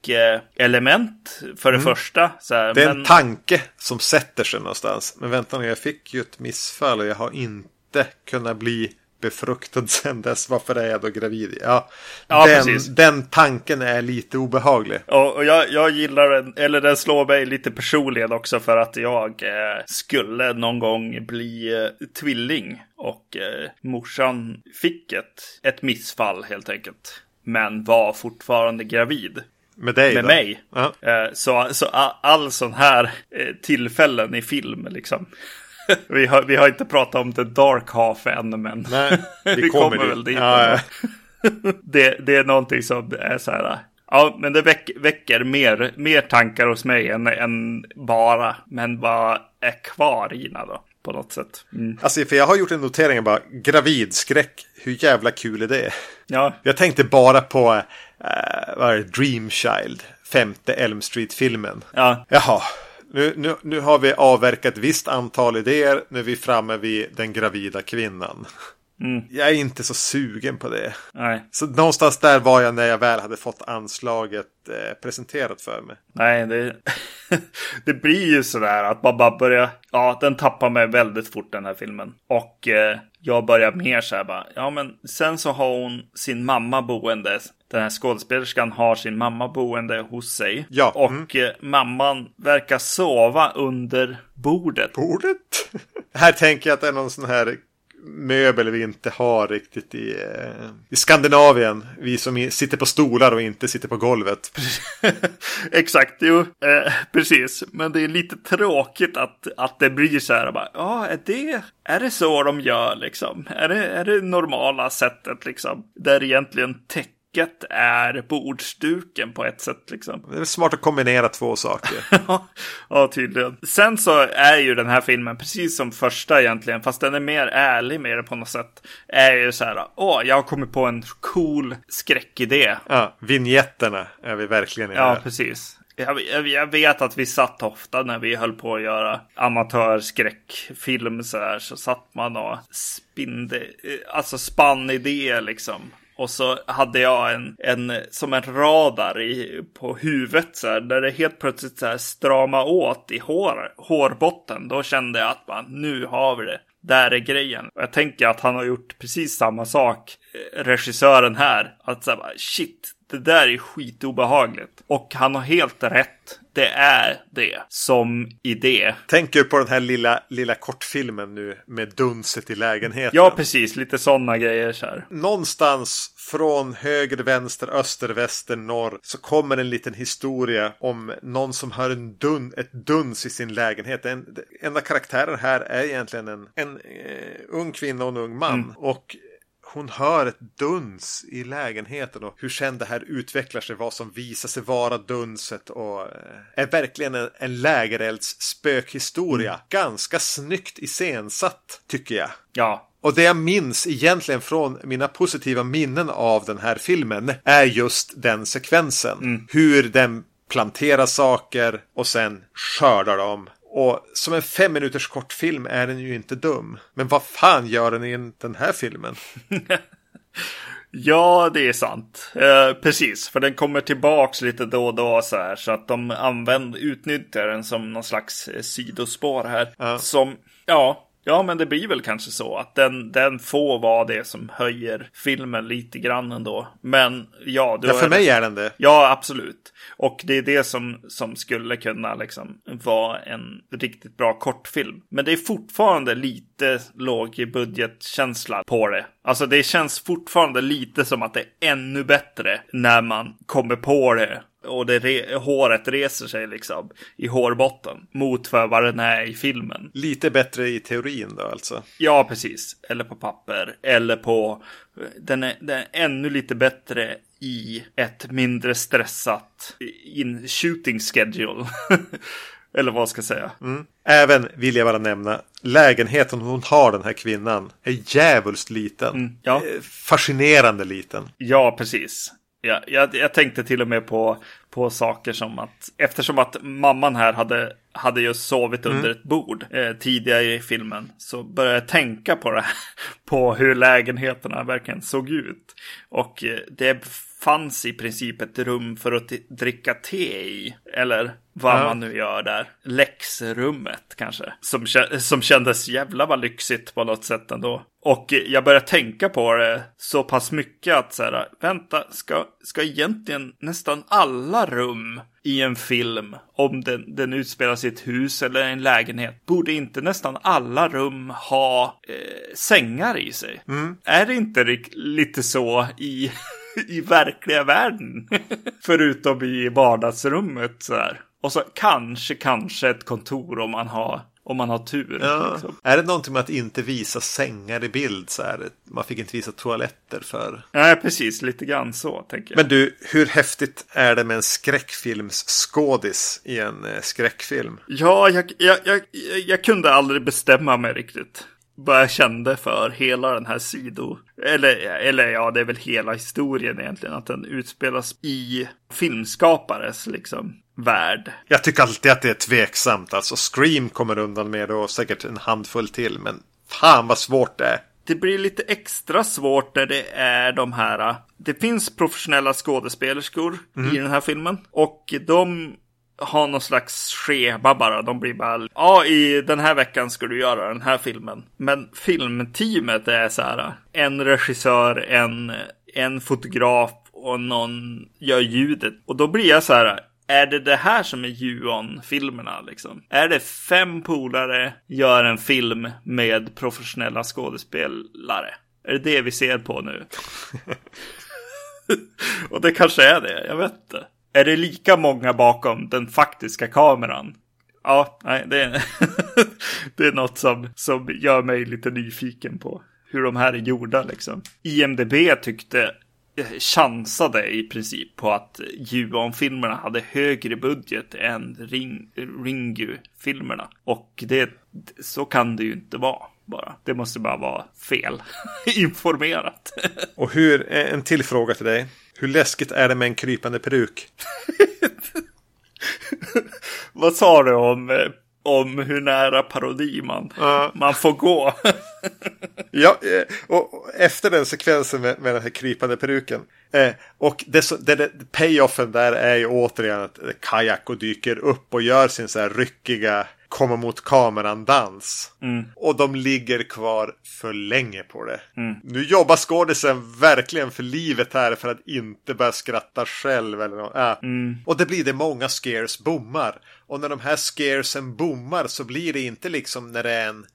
skräckelement för det första. Så här, det är men- en tanke som sätter sig någonstans. Men vänta nu, jag fick ju ett missfall och jag har inte kunnat bli befruktad sen dess. Varför är jag då gravid? Ja, Ja, den, precis. den tanken är lite obehaglig. Ja, och jag, jag gillar den, eller den slår mig lite personligen också för att jag eh, skulle någon gång bli eh, tvilling och eh, morsan fick ett, ett missfall helt enkelt. Men var fortfarande gravid Med dig med då? mig. Ja. Eh, så så a- all sån här eh, tillfällen i film liksom. [laughs] vi, har, vi har inte pratat om the dark half än, men Nej, vi, [laughs] Vi kommer, väl dit Ja, ändå. [laughs] det, det är någonting som är så här. Ja, men det väck, väcker mer, mer tankar hos mig än, än bara, men vad är kvar i då? På något sätt. Mm. Alltså, för jag har gjort en notering bara. Gravidskräck. Hur jävla kul är det? Ja, Jag tänkte bara på äh, vad är det? Dream Child. Femte Elm Street-filmen. ja, Jaha. Nu, nu, nu har vi avverkat ett visst antal idéer. Nu är vi framme vid den gravida kvinnan. Mm. Jag är inte så sugen på det. nej, Så någonstans där var jag när jag väl hade fått anslaget eh, presenterat för mig. nej, det, [laughs] det blir ju sådär att man bara börjar, ja, den tappar mig väldigt fort den här filmen. Och eh, jag börjar mer så här bara, ja men sen så har hon sin mamma boende. Den här skådespelerskan har sin mamma boende hos sig. Ja, Och mm. eh, mamman verkar sova under bordet. Bordet? [laughs] Här tänker jag att det är någon sån här möbel vi inte har riktigt i, eh, i Skandinavien. Vi som sitter på stolar och inte sitter på golvet. [laughs] Exakt, jo, eh, precis. Men det är lite tråkigt att, att det blir så här. Bara, ja, är det, är det så de gör liksom? Är det, är det normala sättet liksom? Där egentligen täcker täcket är bordsduken på ett sätt. Liksom. Det är smart att kombinera två saker. [laughs] ja, tydligen. Sen så är ju den här filmen, precis som första egentligen, fast den är mer ärlig med det på något sätt, är ju så här, åh, jag har kommit på en cool skräckidé. Ja, vinjetterna är vi verkligen i Ja, här. precis. Jag, vet att vi satt ofta när vi höll på att göra amatörskräckfilm så här. Så satt man och spinde, alltså spann idéer liksom. Och så hade jag en, en som en radar i, på huvudet så här, där det helt plötsligt så här strama åt i hår, hårbotten. Då kände jag att man, nu har vi det. Där är grejen. Och jag tänker att han har gjort precis samma sak, eh, regissören här. Att så här, shit, det där är skitobehagligt. Och han har helt rätt. Det är det som idé. Tänker du på den här lilla, lilla kortfilmen nu med dunset i lägenheten? Ja, precis. Lite sådana grejer så här. Någonstans från höger, vänster, öster, väster, norr så kommer en liten historia om någon som hör en dun, ett duns i sin lägenhet. Den enda karaktären här är egentligen en, en eh, ung kvinna och en ung man. Mm. Och hon hör ett duns i lägenheten och hur sen det här utvecklar sig, vad som visar sig vara dunset och eh, är verkligen en, en lägerelds spökhistoria. Mm. Ganska snyggt iscensatt tycker jag. Ja, och det jag minns egentligen från mina positiva minnen av den här filmen är just den sekvensen. Mm. Hur den planterar saker och sen skördar dem. Och som en fem minuters kortfilm är den ju inte dum. Men vad fan gör den i den här filmen? [laughs] Ja, det är sant. Eh, precis, för den kommer tillbaks lite då och då så här. Så att de använder, utnyttjar den som någon slags eh, sidospår här. Ja. Som, ja, Ja, men det blir väl kanske så att den, den får vara det som höjer filmen lite grann ändå. Men ja, ja för är mig är den det. Ja, absolut. Och det är det som, som skulle kunna liksom vara en riktigt bra kortfilm. Men det är fortfarande lite låg i budgetkänsla på det. Alltså det känns fortfarande lite som att det är ännu bättre när man kommer på det och det re håret reser sig liksom i hårbotten mot för vad den är i filmen. Lite bättre i teorin då alltså? Ja, precis. Eller på papper. Eller på... Den är, den är ännu lite bättre i ett mindre stressat in shooting schedule. [laughs] Eller vad ska jag säga. Mm. Även vill jag bara nämna lägenheten hon har den här kvinnan är djävulskt liten. Mm, ja. Eh, fascinerande liten. Ja, precis. Ja, jag, jag, tänkte till och med på, på saker som att eftersom att mamman här hade, hade just sovit mm. under ett bord eh, tidigare i filmen så började jag tänka på det här, [laughs] på hur lägenheterna verkligen såg ut. Och eh, det fanns i princip ett rum för att dricka te i. Eller vad ja. man nu gör där. Läxrummet kanske. Som, som kändes jävla vad lyxigt på något sätt ändå. Och jag började tänka på det så pass mycket att så här, vänta, ska, ska egentligen nästan alla rum i en film, om den, den utspelar i ett hus eller en lägenhet, borde inte nästan alla rum ha eh, sängar i sig? Mm. Är det inte lite så i [laughs] [laughs] i verkliga världen. Förutom i vardagsrummet så här. Och så kanske, kanske ett kontor om man har om man har tur. Ja. Liksom. Är det någonting med att inte visa sängar i bild så här? Man fick inte visa toaletter för. Nej, precis. Lite grann så tänker jag. Men du, hur häftigt är det med en skräckfilmsskådis i en eh, skräckfilm? Ja, jag, jag, jag, jag kunde aldrig bestämma mig riktigt vad jag kände för hela den här sido... Eller, eller ja, det är väl hela historien egentligen. Att den utspelas i filmskapares liksom värld. Jag tycker alltid att det är tveksamt. Alltså Scream kommer undan med det och säkert en handfull till. Men fan vad svårt det är. Det blir lite extra svårt när det är de här. Det finns professionella skådespelerskor mm. i den här filmen. Och de ha någon slags schema bara. De blir bara, ja i den här veckan ska du göra den här filmen. Men filmteamet är så här, en regissör, en, en fotograf och någon gör ljudet. Och då blir jag så här, är det det här som är Juon-filmerna liksom? Är det fem polare gör en film med professionella skådespelare? Är det det vi ser på nu? [laughs] [laughs] Och det kanske är det, jag vet inte. Är det lika många bakom den faktiska kameran? Ja, nej, det är, [laughs] det är något som, som gör mig lite nyfiken på hur de här är gjorda liksom. IMDB tyckte eh, chansade i princip på att Juon-filmerna hade högre budget än Ring, Ringu-filmerna. Och det, så kan det ju inte vara bara. Det måste bara vara fel [laughs] informerat. Och hur, en till fråga till dig. Hur läskigt är det med en krypande peruk? [laughs] Vad sa du om, eh, om hur nära parodi man, uh. man får gå? [laughs] ja, eh, och efter den sekvensen med, med den här krypande peruken. Eh, och det, det, det, payoffen där är ju återigen att Kajako dyker upp och gör sin så här ryckiga komma mot kameran-dans. Mm. Och de ligger kvar för länge på det. Mm. Nu jobbar skådisen verkligen för livet här för att inte börja skratta själv. Eller något. Äh. Mm. Och det blir det många scares bommar. Och när de här scaresen bommar så blir det inte liksom när det är en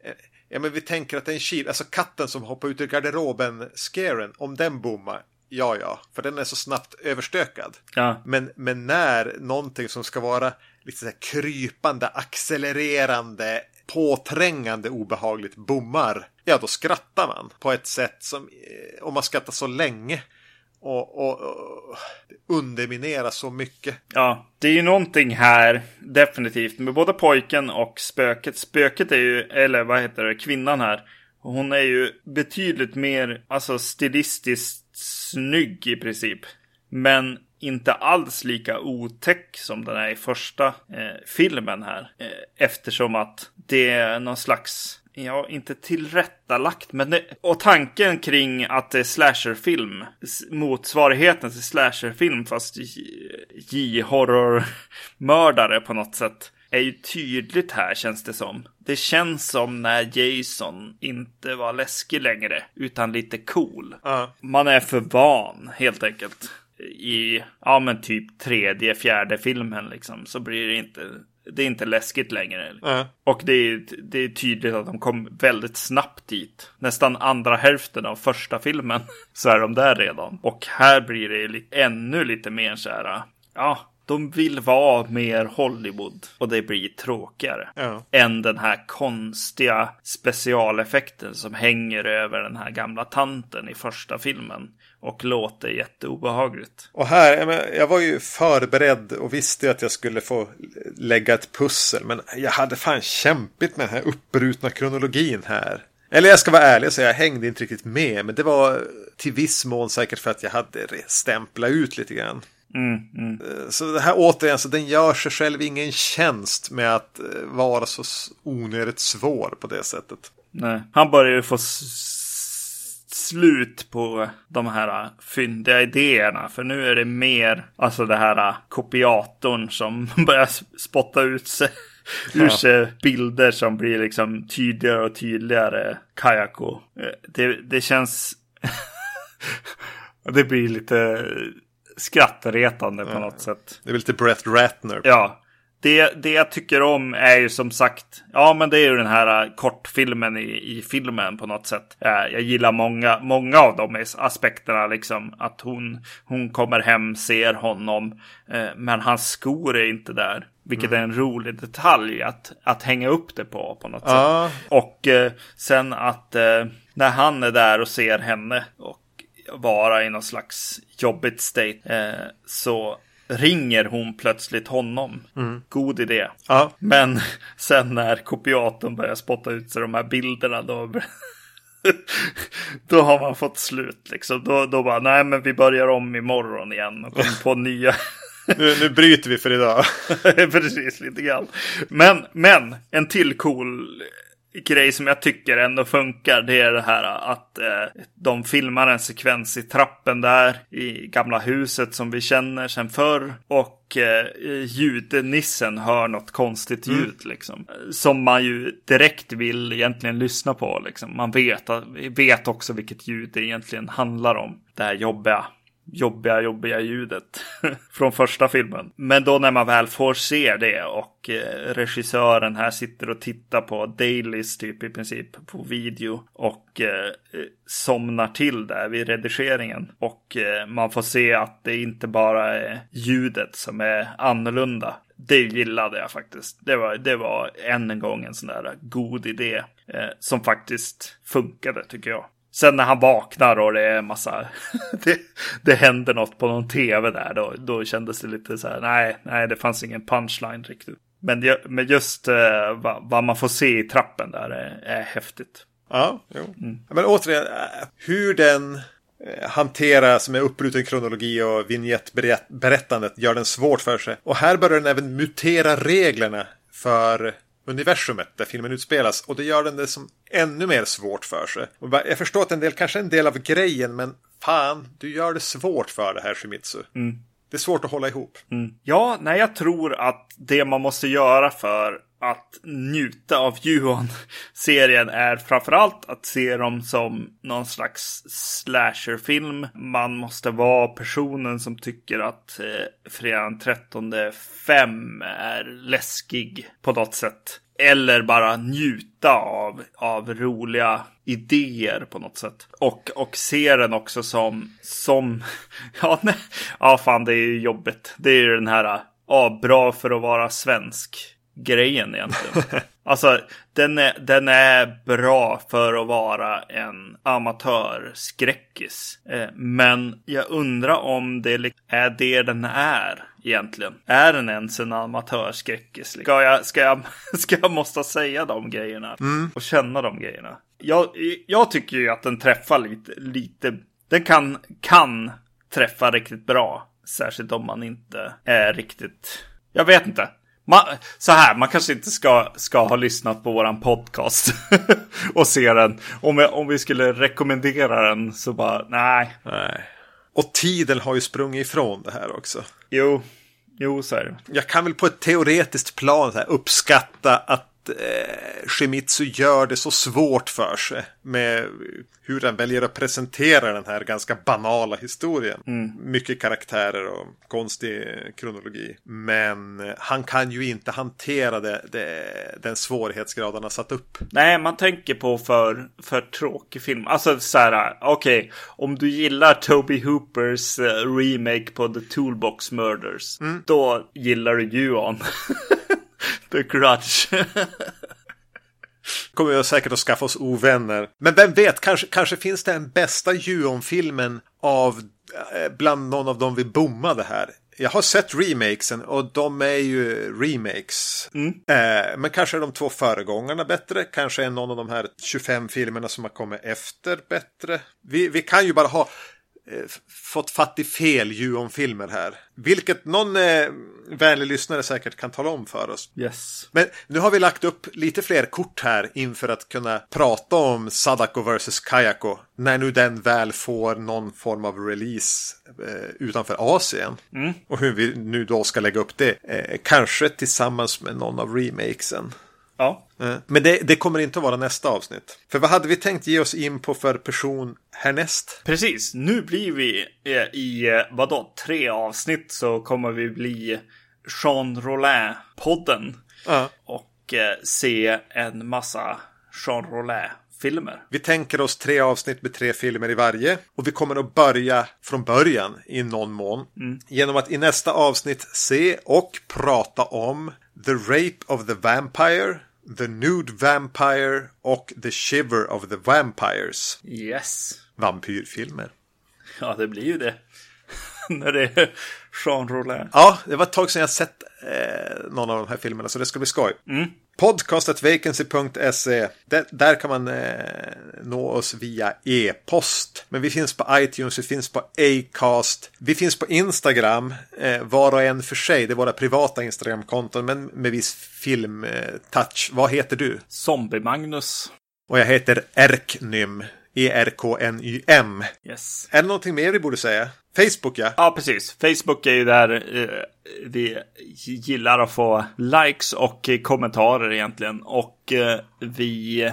Ja men vi tänker att en kil, alltså katten som hoppar ut ur garderoben, scaren, om den bommar. Ja, ja, för den är så snabbt överstökad. Ja. Men, men när någonting som ska vara lite så här krypande, accelererande, påträngande obehagligt bommar, ja då skrattar man på ett sätt som, eh, om man skrattar så länge, och, och, och underminera så mycket. Ja, det är ju någonting här definitivt med både pojken och spöket. Spöket är ju, eller vad heter det, kvinnan här. Hon är ju betydligt mer, alltså stilistiskt snygg i princip. Men inte alls lika otäck som den är i första eh, filmen här. Eh, eftersom att det är någon slags Ja, inte tillrättalagt, men det, och tanken kring att det är slasherfilm, motsvarigheten till slasherfilm fast J-horror-mördare på något sätt, är ju tydligt här känns det som. Det känns som när Jason inte var läskig längre, utan lite cool. Uh. Man är för van, helt enkelt i, ja men typ tredje, fjärde filmen liksom, så blir det inte, det är inte läskigt längre. Mm. Och det är, det är tydligt att de kom väldigt snabbt dit. Nästan andra hälften av första filmen [laughs] så är de där redan. Och här blir det li ännu lite mer så här, ja, de vill vara mer Hollywood och det blir tråkigare. Ja. Än den här konstiga specialeffekten som hänger över den här gamla tanten i första filmen och låter jätteobehagligt. Och här, jag var ju förberedd och visste att jag skulle få lägga ett pussel. Men jag hade fan kämpigt med den här uppbrutna kronologin här. Eller jag ska vara ärlig och säga, jag hängde inte riktigt med. Men det var till viss mån säkert för att jag hade stämplat ut lite grann. Mm, mm. Så det här återigen, så den gör sig själv ingen tjänst med att eh, vara så onödigt svår på det sättet. Nej, han börjar ju få slut på de här fyndiga idéerna. För nu är det mer, alltså det här kopiatorn som [laughs] börjar spotta ut sig. [laughs] Ur sig bilder som blir liksom tydligare och tydligare. Kayako. Det, det känns... [laughs] det blir lite skrattretande på något sätt. Det är lite Brett Ratner. Ja, det, det jag tycker om är ju som sagt, ja men det är ju den här äh, kortfilmen i, i filmen på något sätt. Jag gillar många, många av de aspekterna liksom. Att hon, hon kommer hem, ser honom, eh, men hans skor är inte där. Vilket mm. är en rolig detalj att, att hänga upp det på på något ah. sätt. Och sen att när han är där och ser henne och vara i någon slags jobbigt state så ringer hon plötsligt honom. Mm. God idé. Ja. Men [laughs] sen när kopiatorn börjar spotta ut sig de här bilderna då [laughs] då har man fått slut liksom. Då, då bara, nej men vi börjar om imorgon igen och kommer på [laughs] nya. nu, nu bryter vi för idag. Precis, lite grann. Men, men, en till cool grej som jag tycker ändå funkar. Det är det här att eh, de filmar en sekvens i trappen där i gamla huset som vi känner sedan förr. Och eh, ljudnissen hör något konstigt mm. ljud mm. liksom. Som man ju direkt vill egentligen lyssna på liksom. Man vet, vet också vilket ljud det egentligen handlar om. Det här jobbiga jobbiga, jobbiga ljudet [laughs] från första filmen. Men då när man väl får se det och eh, regissören här sitter och tittar på dailies typ i princip på video och eh, somnar till där vid redigeringen. Och eh, man får se att det inte bara är ljudet som är annorlunda. Det gillade jag faktiskt. Det var, det var än en gång en sån där god idé eh, som faktiskt funkade tycker jag. Sen när han vaknar och det är massa, [laughs] det, det händer något på någon tv där, då, då kändes det lite så här, nej, nej, det fanns ingen punchline riktigt. Men, men just uh, vad, vad, man får se i trappen där är, är häftigt. Ja, jo. Mm. Men återigen, eh, hur den eh, hanteras med uppbruten kronologi och vignettberättandet gör den svårt för sig. Och här börjar den även mutera reglerna för universumet där filmen utspelas. Och det gör den det som ännu mer svårt för sig. Jag förstår att en del kanske är en del av grejen, men fan, du gör det svårt för det här Shimizu. Mm. Det är svårt att hålla ihop. Mm. Ja, nej, jag tror att det man måste göra för att njuta av Juon-serien är framförallt att se dem som någon slags slasherfilm. Man måste vara personen som tycker att eh, fredagen 13 5 är läskig på något sätt. Eller bara njuta av, av roliga idéer på något sätt. Och, och se den också som, som, [laughs] ja, nej, ja fan det är ju jobbigt. Det är ju den här, ja, bra för att vara svensk grejen egentligen. alltså, den är, den är bra för att vara en amatörskräckis. Eh, men jag undrar om det är det den är egentligen. Är den ens en amatörskräckis? Ska jag, ska jag, [laughs] ska jag måste säga de grejerna? Mm. Och känna de grejerna? Jag, jag tycker ju att den träffar lite, lite. Den kan, kan träffa riktigt bra. Särskilt om man inte är riktigt. Jag vet inte. Man, så här, man kanske inte ska, ska ha lyssnat på våran podcast [laughs] och se den. Om, jag, om vi skulle rekommendera den så bara, nej. nej. Och tiden har ju sprungit ifrån det här också. Jo, jo så är det. Jag kan väl på ett teoretiskt plan här uppskatta att eh, Shimizu gör det så svårt för sig med hur den väljer att presentera den här ganska banala historien. Mm. Mycket karaktärer och konstig kronologi. Men han kan ju inte hantera det, det, den svårighetsgrad han har satt upp. Nej, man tänker på för, för tråkig film. Alltså så här, okej, okay, om du gillar Toby Hoopers uh, remake på The Toolbox Murders, mm. då gillar du Ju-On. [laughs] The Grudge. [laughs] kommer vi säkert att skaffa oss ovänner. Men vem vet, kanske, kanske finns det en bästa Juon-filmen av eh, bland någon av dem vi bommade här. Jag har sett remakesen och de är ju remakes. Mm. Eh, men kanske är de två föregångarna bättre. Kanske är någon av de här 25 filmerna som har kommit efter bättre. Vi, vi kan ju bara ha fått fatt i fel Juon-filmer här. Vilket någon eh, vänlig lyssnare säkert kan tala om för oss. Yes. Men nu har vi lagt upp lite fler kort här inför att kunna prata om Sadako vs Kayako. När nu den väl får någon form av release eh, utanför Asien. Mm. Och hur vi nu då ska lägga upp det. Eh, kanske tillsammans med någon av remakesen. Ja. Eh, men det, det, kommer inte att vara nästa avsnitt. För vad hade vi tänkt ge oss in på för person härnäst? Precis, nu blir vi eh, i, eh, vadå, tre avsnitt så kommer vi bli Jean Rollin-podden. Ja. Och se en massa Jean Rollin filmer. Vi tänker oss tre avsnitt med tre filmer i varje. Och vi kommer att börja från början i någon mån. Mm. Genom att i nästa avsnitt se och prata om The Rape of the Vampire, The Nude Vampire och The Shiver of the Vampires. Yes. Vampyrfilmer. Ja, det blir ju det. [laughs] När det är Jean Rollin. Ja, det var ett tag sedan jag sett eh, någon av de här filmerna, så det ska bli skoj. Mm. Podcastetvacancy.se. Där kan man eh, nå oss via e-post. Men vi finns på iTunes, vi finns på Acast. Vi finns på Instagram, eh, var och en för sig. Det är våra privata Instagram-konton, men med viss film-touch. Vad heter du? Zombie-Magnus. Och jag heter Erknym. E-R-K-N-Y-M. Yes. Är det någonting mer vi borde säga? Facebook ja. Ja, precis. Facebook är ju där eh, vi gillar att få likes och kommentarer egentligen. Och eh, vi eh,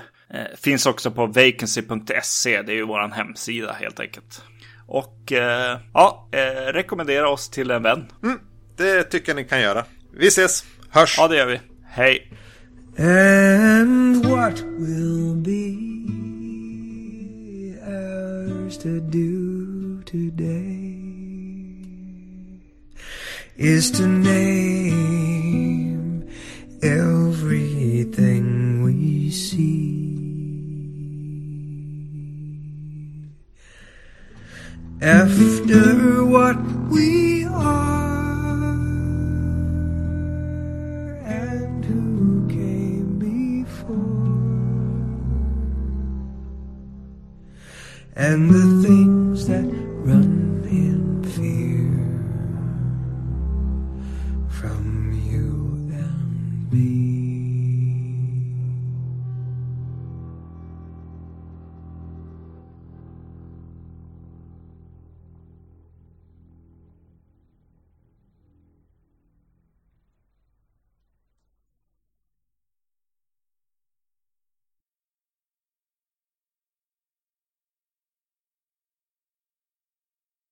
finns också på vacancy.se. Det är ju vår hemsida helt enkelt. Och eh, ja, eh, rekommendera oss till en vän. Mm, det tycker jag ni kan göra. Vi ses, hörs. Ja, det gör vi. Hej. And what will be to do today is to name everything we see after what we are. and the things that run